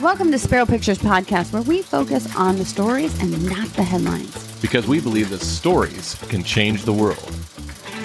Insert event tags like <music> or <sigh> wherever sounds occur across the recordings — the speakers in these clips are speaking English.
Welcome to Spero Pictures Podcast, where we focus on the stories and not the headlines. Because we believe that stories can change the world.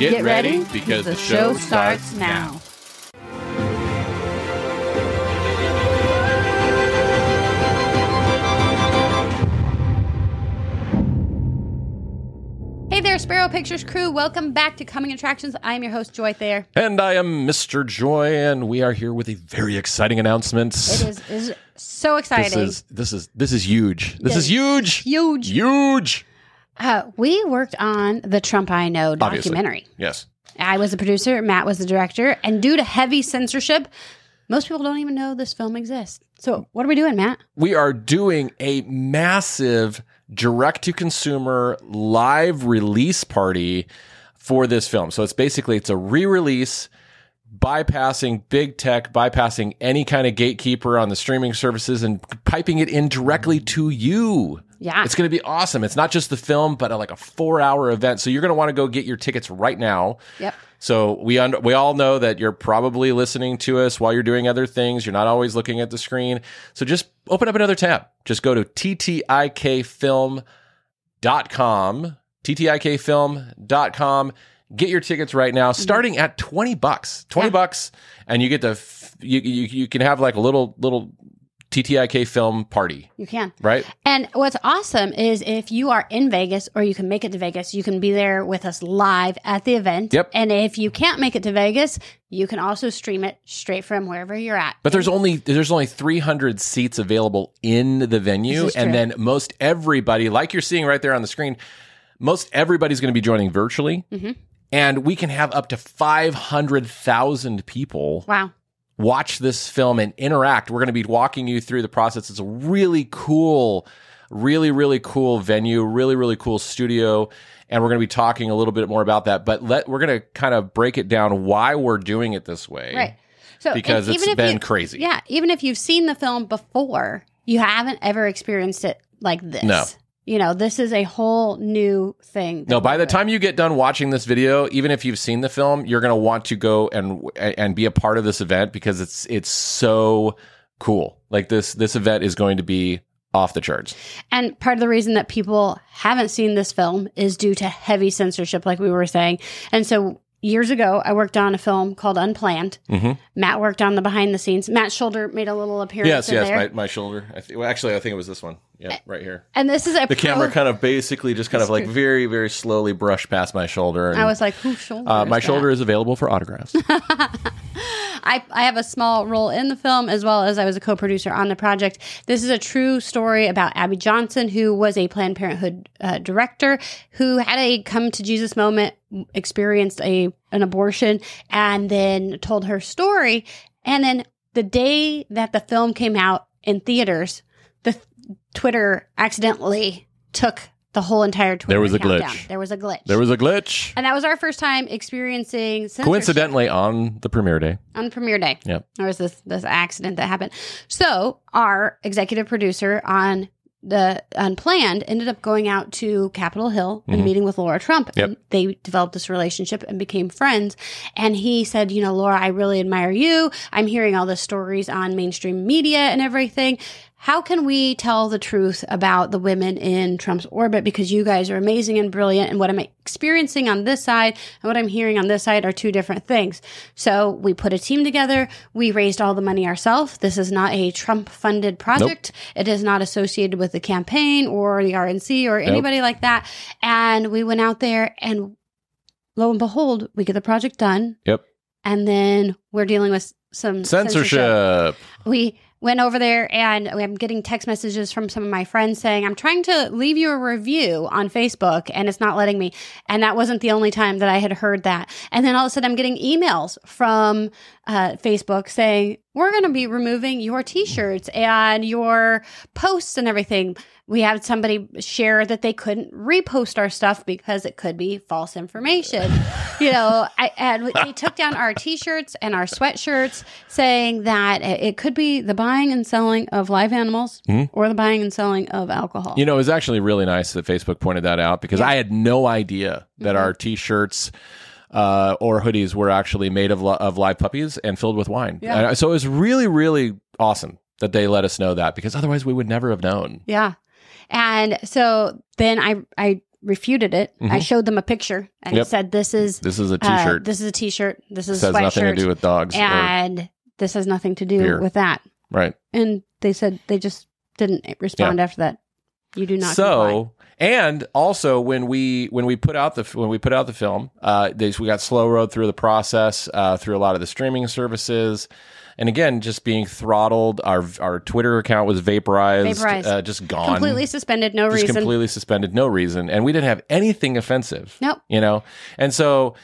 Get, ready, because the, show, starts now. Spero Pictures crew. Welcome back to Coming Attractions. I'm your host, Joy Thayer. And I am Mr. Joy, and we are here with a very exciting announcement. It is, is so exciting. This is this is this is huge. This It is huge. huge. Huge. Uh, we worked on the Trump I Know Obviously. documentary. Yes. I was the producer, Matt was the director, and due to heavy censorship, most people don't even know this film exists. So, what are we doing, Matt? We are doing a massive direct to consumer live release party for this film. So it's basically it's a re-release bypassing big tech, bypassing any kind of gatekeeper on the streaming services and piping it in directly to you. Yeah. It's going to be awesome. It's not just the film, but a, like a four hour event. So you're going to want to go get your tickets right now. Yep. So we un- we all know that you're probably listening to us while you're doing other things. You're not always looking at the screen. So just open up another tab. Just go to ttikfilm.com, ttikfilm.com. Get your tickets right now, mm-hmm. starting at 20 bucks. 20 Yeah. bucks and you get to f- you, you you can have like a little little TTIK film party, You can. right? And what's awesome is if you are in Vegas or you can make it to Vegas, you can be there with us live at the event. Yep. And if you can't make it to Vegas, you can also stream it straight from wherever you're at. But there's only there's only 300 seats available in the venue, and then most everybody, like you're seeing right there on the screen, most everybody's going to be joining virtually, Mm-hmm. and we can have up to 500,000 people Wow. Watch this film and interact. We're going to be walking you through the process. It's a really cool, really really cool venue, really really cool studio. And we're going to be talking a little bit more about that, but let we're going to kind of break it down why we're doing it this way. Right. So Because it's been you- crazy. Yeah. Even if you've seen the film before, you haven't ever experienced it like this. No. You know, this is a whole new thing. No, by the doing. time you get done watching this video, even if you've seen the film, you're going to want to go and and be a part of this event because it's it's so cool. Like this this event is going to be off the charts. And part of the reason that people haven't seen this film is due to heavy censorship, like we were saying. And so years ago, I worked on a film called Unplanned. Mhm. Matt worked on the behind the scenes. Matt's shoulder made a little appearance Yes, yes, my, my shoulder. I th- well, actually, I think it was this one. Yeah, right here. and this is a The camera kind of basically just kind of like very very slowly brushed past my shoulder. And, I was like, whose shoulder? uh, my that? shoulder is available for autographs. <laughs> I, I have a small role in the film as well as I was a co producer on the project. This is a true story about Abby Johnson, who was a Planned Parenthood uh, director who had a come to Jesus moment, experienced a an abortion, and then told her story. And then the day that the film came out in theaters, the Twitter accidentally took the whole entire Twitter. There was a account glitch. There was a glitch. there was a glitch. and that was our first time experiencing censorship Coincidentally, on the premiere day. on premiere day. Yep. There was this this accident that happened. So our executive producer on the unplanned ended up going out to Capitol Hill and meeting with Laura Trump. Mm-hmm. Yep. And they developed this relationship and became friends. And he said, you know, Laura, I really admire you. I'm hearing all the stories on mainstream media and everything. How can we tell the truth about the women in Trump's orbit? Because you guys are amazing and brilliant. And what I'm experiencing on this side and what I'm hearing on this side are two different things. So we put a team together. We raised all the money ourselves. This is not a Trump funded project. It is not associated with the campaign or the RNC or anybody like that. And we went out there and lo and behold, we get the project done. Yep. And then we're dealing with some Censorship. we went over there and I'm getting text messages from some of my friends saying, I'm trying to leave you a review on Facebook and it's not letting me. And that wasn't the only time that I had heard that. And then all of a sudden I'm getting emails from uh, Facebook saying, we're going to be removing your t-shirts and your posts and everything. We had somebody share that they couldn't repost our stuff because it could be false information. you know, <laughs> I, and they took down our t-shirts and our sweatshirts saying that it could be the buying and selling of live animals or the buying and selling of alcohol. You know, it was actually really nice that Facebook pointed that out because I had no idea that our T-shirts uh, or hoodies were actually made of li- of live puppies and filled with wine. Yeah. Uh, so it was really, really awesome that they let us know that because otherwise we would never have known. Yeah. And so then I I refuted it. I Mhm. showed them a picture and Yep. said this is This is a uh, t-shirt. this is a t-shirt. This is this has nothing to do with dogs. and this has nothing to do beer. with that. right. And they said they just didn't respond after that. You do not so comply. And also when we when we put out the when we put out the film uh they, we got slow road through the process uh through a lot of the streaming services and again just being throttled our our twitter account was vaporized, Vaporized. Uh, just gone completely suspended, no just reason. completely suspended no reason and we didn't have anything offensive Nope. you know and so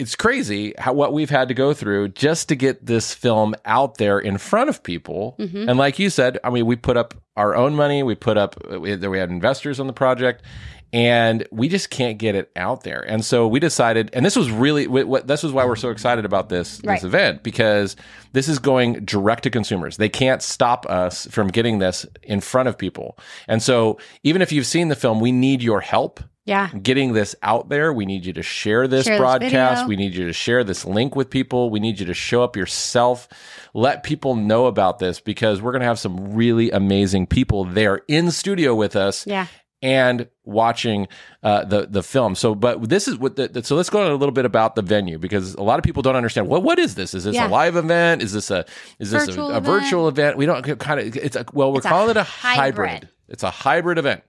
it's crazy how what we've had to go through just to get this film out there in front of people Mhm. and like you said i mean we put up our own money. We put up we, we had investors on the project and we just can't get it out there. And so we decided and this was really what this is why we're so excited about this Right. this event because this is going direct to consumers. They can't stop us from getting this in front of people. And so even if you've seen the film we need your help Yeah. getting this out there. We need you to share this Share broadcast. video. we need you to share this link with people. We need you to show up yourself. Let people know about this because we're going to have some really amazing people there in studio with us Yeah. and watching uh, the the film. So, but this is what. The, so let's go on a little bit about the venue because a lot of people don't understand. What what is this? Is this Yeah. a live event? Is this a is this Virtual a, a event? virtual event? We don't kind of. It's a well, we're It's a calling it a hybrid. hybrid. It's a hybrid event.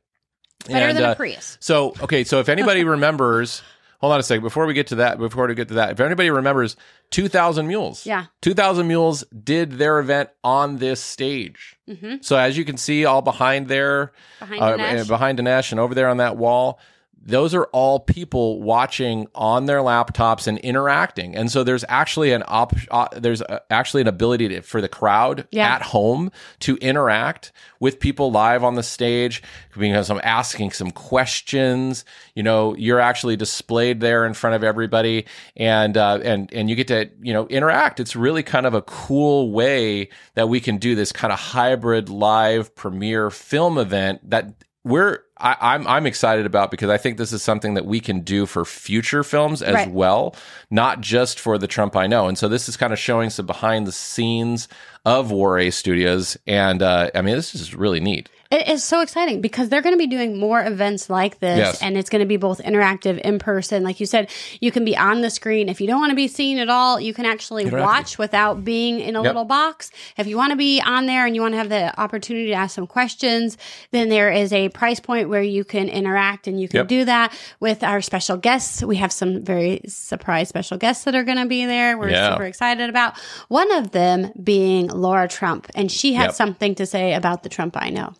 Better And, than uh, a Prius. so, okay, so if anybody <laughs> remembers, hold on a second, before we get to that, before we get to that, if anybody remembers 2000 Mules, Yeah. 2000 Mules did their event on this stage. hmm So, as you can see, all behind there, Behind uh, Dinesh. uh, behind Dinesh and over there on that wall, those are all people watching on their laptops and interacting. And so there's actually an op- uh, there's uh actually an ability to, for the crowd Yeah. at home to interact with people live on the stage because I'm asking some questions. You know, you're actually displayed there in front of everybody, and uh, and and you get to you know interact. It's really kind of a cool way that we can do this kind of hybrid live premiere film event that we're I, I'm I'm excited about because I think this is something that we can do for future films as Right. well, not just for the Trump I know. And so this is kind of showing some behind the scenes of War A Studios, and uh, I mean this is really neat. It is so exciting because they're going to be doing more events like this, Yes. and it's going to be both interactive, in person. Like you said, you can be on the screen. If you don't want to be seen at all, you can actually watch without being in a Yep. little box. If you want to be on there and you want to have the opportunity to ask some questions, then there is a price point where you can interact and you can Yep. do that with our special guests. We have some very surprise special guests that are going to be there. We're Yeah. super excited about one of them being Laura Trump, and she had Yep. something to say about the Trump I know.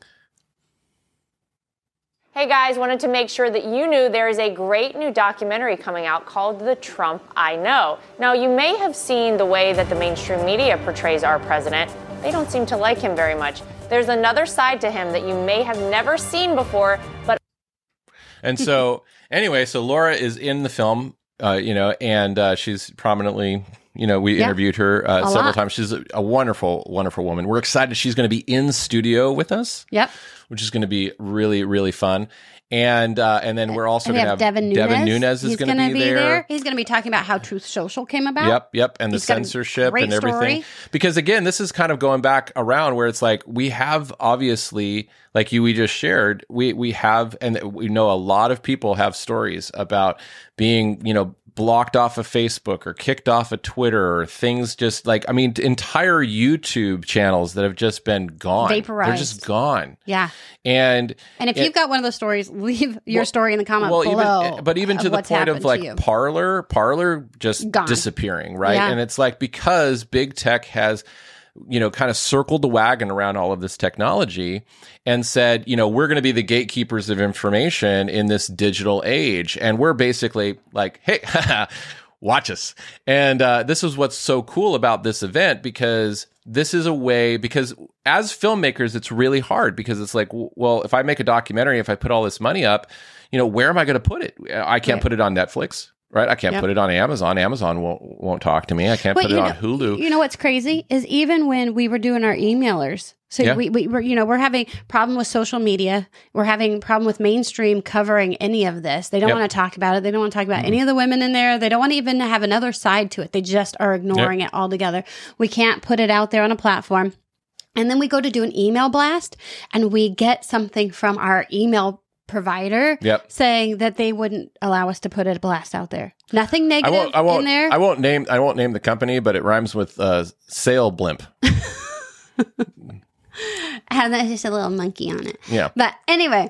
Hey guys, wanted to make sure that you knew there is a great new documentary coming out called The Trump I Know. Now, you may have seen the way that the mainstream media portrays our president. They don't seem to like him very much. There's another side to him that you may have never seen before, but And so, <laughs> anyway, so Laura is in the film, uh, you know, and uh, she's prominently, you know, we Yeah. interviewed her uh, several lot. times. She's a, a wonderful, wonderful woman. We're excited she's going to be in studio with us, Yep. which is going to be really, really fun. And uh, and then we're also going to have Devin Nunes. Devin Nunes is going to gonna be, there. He's going to be talking about how Truth Social came about. Yep, yep, and the He's a censorship and everything. story. Because again, this is kind of going back around where it's like we have obviously, like you we just shared, we we have, and we know a lot of people have stories about being, you know, blocked off of Facebook or kicked off of Twitter or things just like I mean, entire YouTube channels that have just been gone. Vaporized. They're just gone. Yeah. And And if it- you've got one of those stories, <laughs> leave your Well- story in the comment below. even but even to the point of like Parler Parler just Gone. disappearing right Yeah. and it's like because big tech has you know kind of circled the wagon around all of this technology and said you know we're going to be the gatekeepers of information in this digital age. And we're basically like hey <laughs> watch us. And uh, this is what's so cool about this event because this is a way because as filmmakers it's really hard because it's like well if i make a documentary if i put all this money up you know where am i going to put it? I can't Right. put it on netflix right i can't Yep. put it on amazon amazon won't won't talk to me i can't put it you on hulu You know what's crazy is even when we were doing our emailers. So Yeah. we, we we're you know we're having problem with social media. We're having problem with mainstream covering any of this. They don't Yep. want to talk about it. They don't want to talk about mm-hmm. any of the women in there. They don't want to even have another side to it. They just are ignoring it altogether. We can't put it out there on a platform. And then we go to do an email blast and we get something from our email provider Yep. saying that they wouldn't allow us to put a blast out there. Nothing I negative won't. I won't. in there. I won't name. I won't name the company, but it rhymes with uh, sail blimp. <laughs> and there's just a little monkey on it. Yeah. But anyway,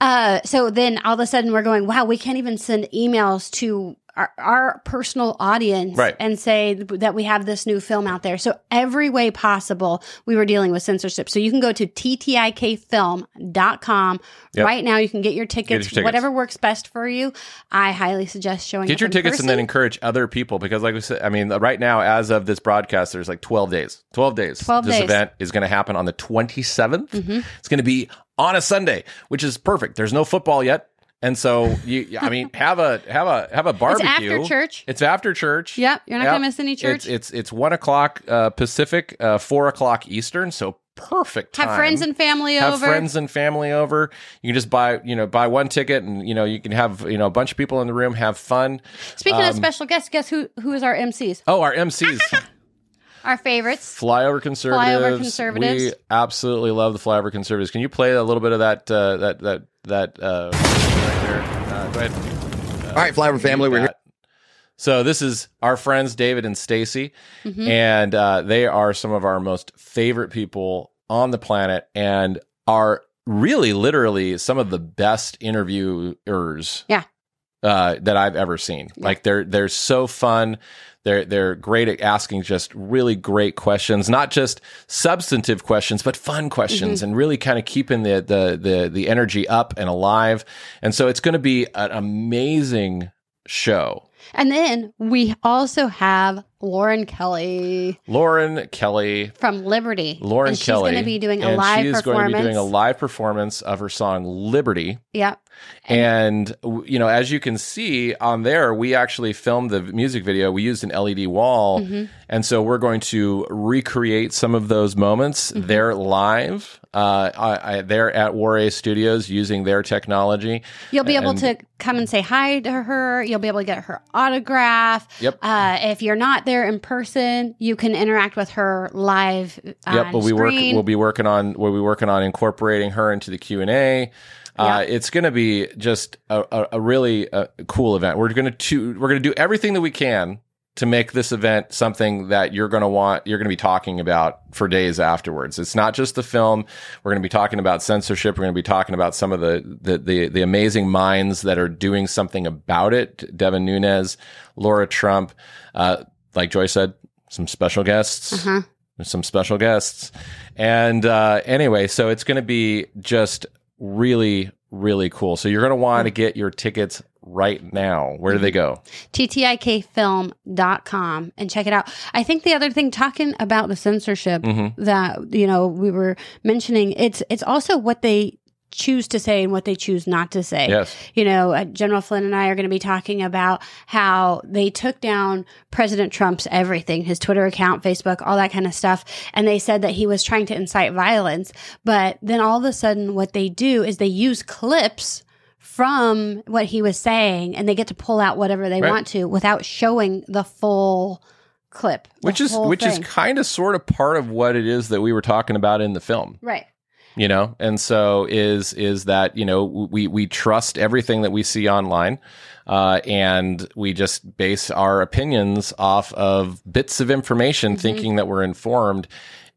uh, so then all of a sudden we're going, wow, we can't even send emails to our, our personal audience Right. and say that we have this new film out there. So every way possible, we were dealing with censorship. So you can go to ttikfilm.com. Yep. Right now, you can get your tickets, tickets. whatever works best for you. I highly suggest showing Get your tickets and then encourage other people because, like we said, I mean, right now, as of this broadcast, there's like 12 days. 12 days. 12 this days. event is going to happen on the 27th. Mm-hmm. It's going to be on a Sunday, which is perfect. There's no football yet. And so you, I mean, <laughs> have a have a have a barbecue. after church. It's after church. Yep, you're not Yep. gonna miss any church. It's it's, it's one o'clock uh, Pacific, uh, four o'clock Eastern. So perfect. have friends and family have over. friends and family over. You can just buy, you know, buy one ticket, and you know, you can have, you know, a bunch of people in the room, have fun. Speaking Um, of special guests, guess who who is our MCs? Oh, our MCs, <laughs> Our favorites. flyover conservatives. Flyover Conservatives. We absolutely love the flyover conservatives. Can you play a little bit of that? Uh, that that that uh, there. Uh, go ahead. All right, Flyover family, we're here. So this is our friends David and Stacy, Mm-hmm. and uh, they are some of our most favorite people on the planet, and are really, literally, some of the best interviewers. Yeah. Uh, that I've ever seen. Like they're they're so fun. They're they're great at asking just really great questions, not just substantive questions, but fun questions, Mm-hmm. and really kind of keeping the the the the energy up and alive. And so it's going to be an amazing show. And then we also have Lauren Kelly Lauren Kelly. from Liberty. Lauren and she's Kelly. going to be doing a and live performance. going to be doing a live performance of her song Liberty. Yep. And, w- you know, as you can see on there, we actually filmed the music video. We used an LED wall. Mm-hmm. And so we're going to recreate some of those moments. Mm-hmm. They're live. Uh, I, I, they're at Warray Studios using their technology. You'll be able And- to come and say hi to her. You'll be able to get her autograph. Yep. Uh, if you're not there in person, you can interact with her live. On Yep, we'll be work, we'll be working on we'll be working on incorporating her into the Q and A. Uh, It's going to be just a, a, a really uh, cool event. We're going to we're going to do everything that we can to make this event something that you're going to want you're going to be talking about for days afterwards. It's not just the film. We're going to be talking about censorship. We're going to be talking about some of the the the, the amazing minds that are doing something about it. Devin Nunes, Laura Trump, uh, like Joy said, some special guests Uh-huh. some special guests. And uh, anyway, so it's going to be just really, really cool. So you're going to want to get your tickets right now. Where do they go? ttikfilm.com and check it out. I think the other thing talking about the censorship Mm-hmm. that you know we were mentioning it's it's also what they choose to say and what they choose not to say. Yes. You know, uh, General Flynn and I are going to be talking about how they took down President Trump's everything, his Twitter account, Facebook, all that kind of stuff. And they said that he was trying to incite violence. But then all of a sudden, what they do is they use clips from what he was saying and they get to pull out whatever they Right. want to without showing the full clip. Which is which is kind of sort of part of what it is that we were talking about in the film. right. You know and so is is that you know we we trust everything that we see online uh, and we just base our opinions off of bits of information thinking that we're informed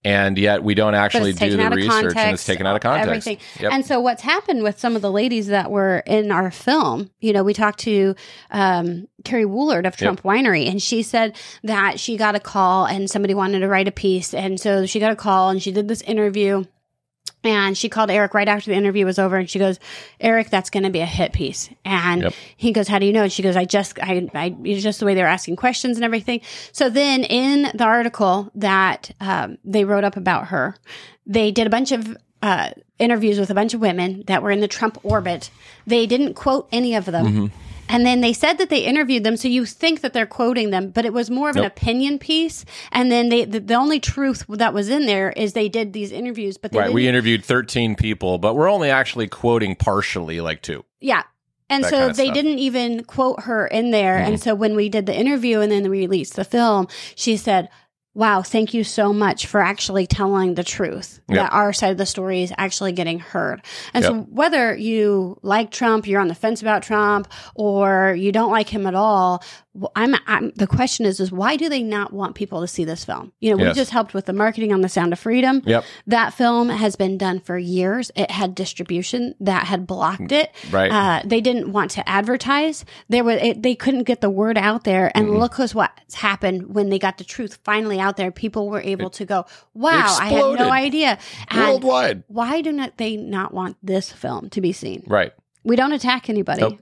and yet we don't Mm-hmm. Actually do the research context, and it's taken out of context Everything. Yep. And so what's happened with some of the ladies that were in our film, you know, we talked to um, Kerry Woolard of Trump Winery, and she said that she got a call and somebody wanted to write a piece, and so she got a call and she did this interview. And she called Eric right after the interview was over, and she goes, "Eric, that's going to be a hit piece." And Yep. he goes, "How do you know?" And she goes, "I just, I, I, it's just the way they were asking questions and everything." So then, in the article that um, they wrote up about her, they did a bunch of uh, interviews with a bunch of women that were in the Trump orbit. They didn't quote any of them. Mm-hmm. And then they said that they interviewed them, so you think that they're quoting them, but it was more of an opinion piece. And then they, the, the only truth that was in there is they did these interviews, but they right we interviewed 13 people but we're only actually quoting partially like two Yeah. And That so kind of they stuff. Mm-hmm. didn't even quote her in there. And so when we did the interview and then we released the film, she said, wow, thank you so much for actually telling the truth Yep. that our side of the story is actually getting heard. And so whether you like Trump, you're on the fence about Trump, or you don't like him at all, I'm, I'm the question is, is why do they not want people to see this film? You know, we just helped with the marketing on The Sound of Freedom. Yep. That film has been done for years. It had distribution that had blocked it. Right. Uh, they didn't want to advertise. There was it, they couldn't get the word out there. And Mm-hmm. look what's what's happened when they got the truth finally out there. People were able to go, "Wow, I had no idea." And Worldwide. why do not they not want this film to be seen? Right. We don't attack anybody. Nope.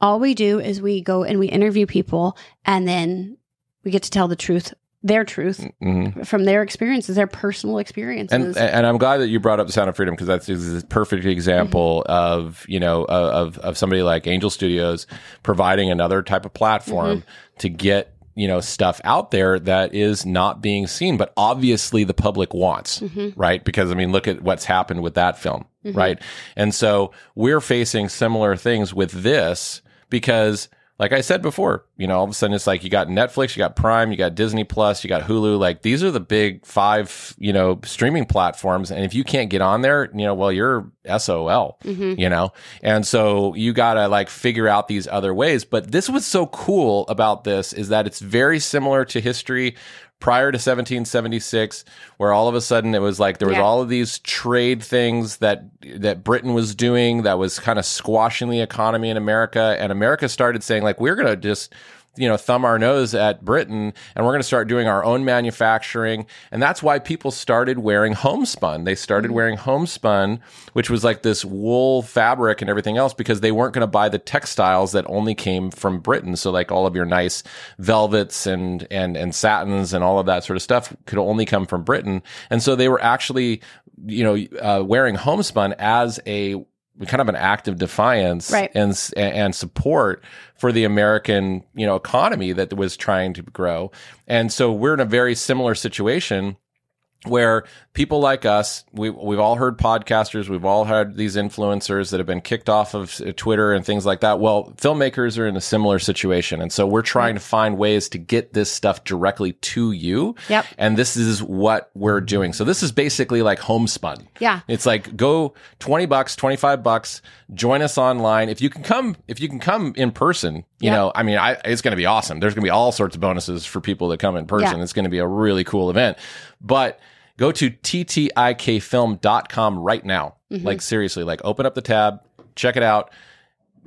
All we do is we go and we interview people, and then we get to tell the truth, their truth hmm from their experiences, their personal experiences. And and I'm glad that you brought up the Sound of Freedom because that's a perfect example Mm-hmm. of you know of of somebody like Angel Studios providing another type of platform Mm-hmm. to get you know stuff out there that is not being seen, but obviously the public wants, Mm-hmm. right? Because I mean, look at what's happened with that film, right? And so we're facing similar things with this because. Like I said before, you know, all of a sudden it's like you got Netflix, you got Prime, you got Disney Plus, you got Hulu. Like these are the big five, you know, streaming platforms. And if you can't get on there, you know, well, you're SOL, mm-hmm. you know? And so you got to like figure out these other ways. But this was so cool about this is that it's very similar to history prior to 1776 where all of a sudden it was like there was Yeah. all of these trade things that that Britain was doing that was kind of squashing the economy in America and America started saying like we're going to just you know thumb our nose at Britain and we're going to start doing our own manufacturing. And that's why people started wearing homespun. They started wearing homespun which was like this wool fabric and everything else because they weren't going to buy the textiles that only came from Britain. So like all of your nice velvets and and and satins and all of that sort of stuff could only come from Britain. And so they were actually you know uh, wearing homespun as a kind of an act of defiance Right. and and support for the American you know economy that was trying to grow. And so we're in a very similar situation where people like us, we, we've all heard podcasters, we've all had these influencers that have been kicked off of uh, Twitter and things like that. Well, filmmakers are in a similar situation. And so we're trying to find ways to get this stuff directly to you. Yep. And this is what we're doing. So this is basically like homespun. Yeah. It's like go 20 bucks, 25 bucks, join us online. If you can come, if you can come in person, you Yeah. know, I mean, I, it's going to be awesome. There's going to be all sorts of bonuses for people that come in person. Yeah. It's going to be a really cool event. But go to ttikfilm.com right now. Mm-hmm. Like seriously, like open up the tab, check it out,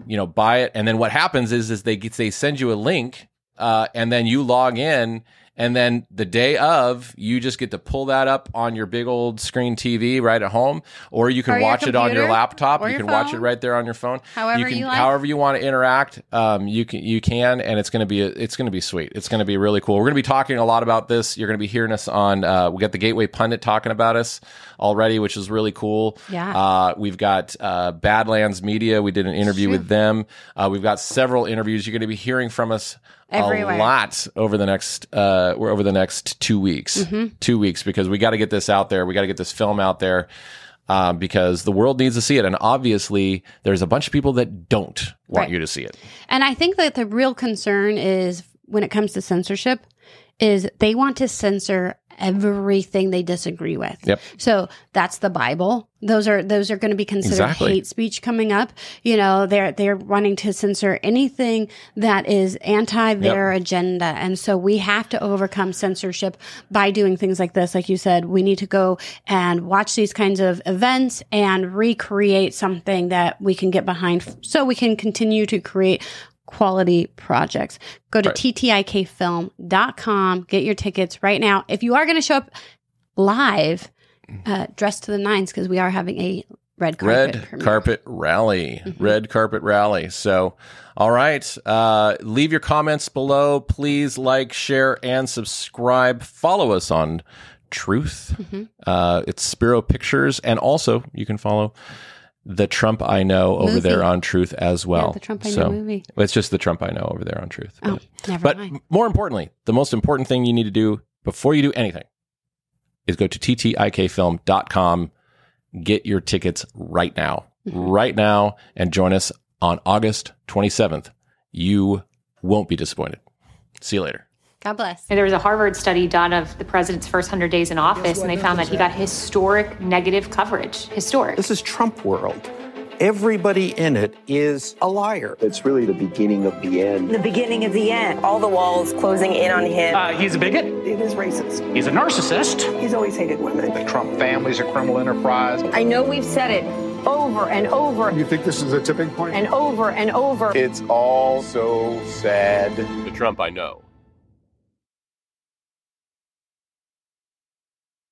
you know, buy it. And then what happens is, is they get, they send you a link, uh, and then you log in and then the day of, you just get to pull that up on your big old screen TV right at home, or you can Or watch it on your laptop. You your can watch it right there on your phone. However you can, you like. however you want to interact, um, you can, you can, and it's going to be, it's going to be sweet. It's going to be really cool. We're going to be talking a lot about this. You're going to be hearing us on, uh, we got the Gateway Pundit talking about us already, which is really cool. Yeah. Uh, we've got, uh, Badlands Media. We did an interview Sure. with them. Uh, we've got several interviews. You're going to be hearing from us Everywhere. a lot over the next uh we're over the next two weeks Mm-hmm. two weeks because we got to get this out there we got to get this film out there um, because the world needs to see it and obviously there's a bunch of people that don't want Right. you to see it And I think that the real concern is when it comes to censorship is they want to censor everything they disagree with. Yep. So that's the Bible. Those are those are going to be considered Exactly. hate speech coming up. You know, they're they're wanting to censor anything that is anti their agenda. And so we have to overcome censorship by doing things like this. Like you said, we need to go and watch these kinds of events and recreate something that we can get behind so we can continue to create quality projects. Go to ttikfilm.com, get your tickets right now. If you are going to show up live, uh, dressed to the nines, because we are having a red carpet. red premiere. carpet rally red carpet rally so all right uh leave your comments below please like share and subscribe follow us on truth uh it's spero pictures and also you can follow the trump i know over Movie. there on truth as well the Trump I Know so movie. it's just the trump i know over there on truth Oh, But- never but mind. more importantly, the most important thing you need to do before you do anything is go to ttikfilm.com, get your tickets right now, Mm-hmm. right now, and join us on August 27th. You won't be disappointed. See you later. God bless. There was a Harvard study done of the president's first 100 days in office, and they found that he got historic negative coverage. Historic. This is Trump world. Everybody in it is a liar. It's really the beginning of the end. The beginning of the end. All the walls closing in on him. Uh, he's a bigot. It is racist. He's a narcissist. He's always hated women. The Trump family's a criminal enterprise. I know we've said it over and over. You think this is a tipping point? And over and over. It's all so sad. The Trump I know.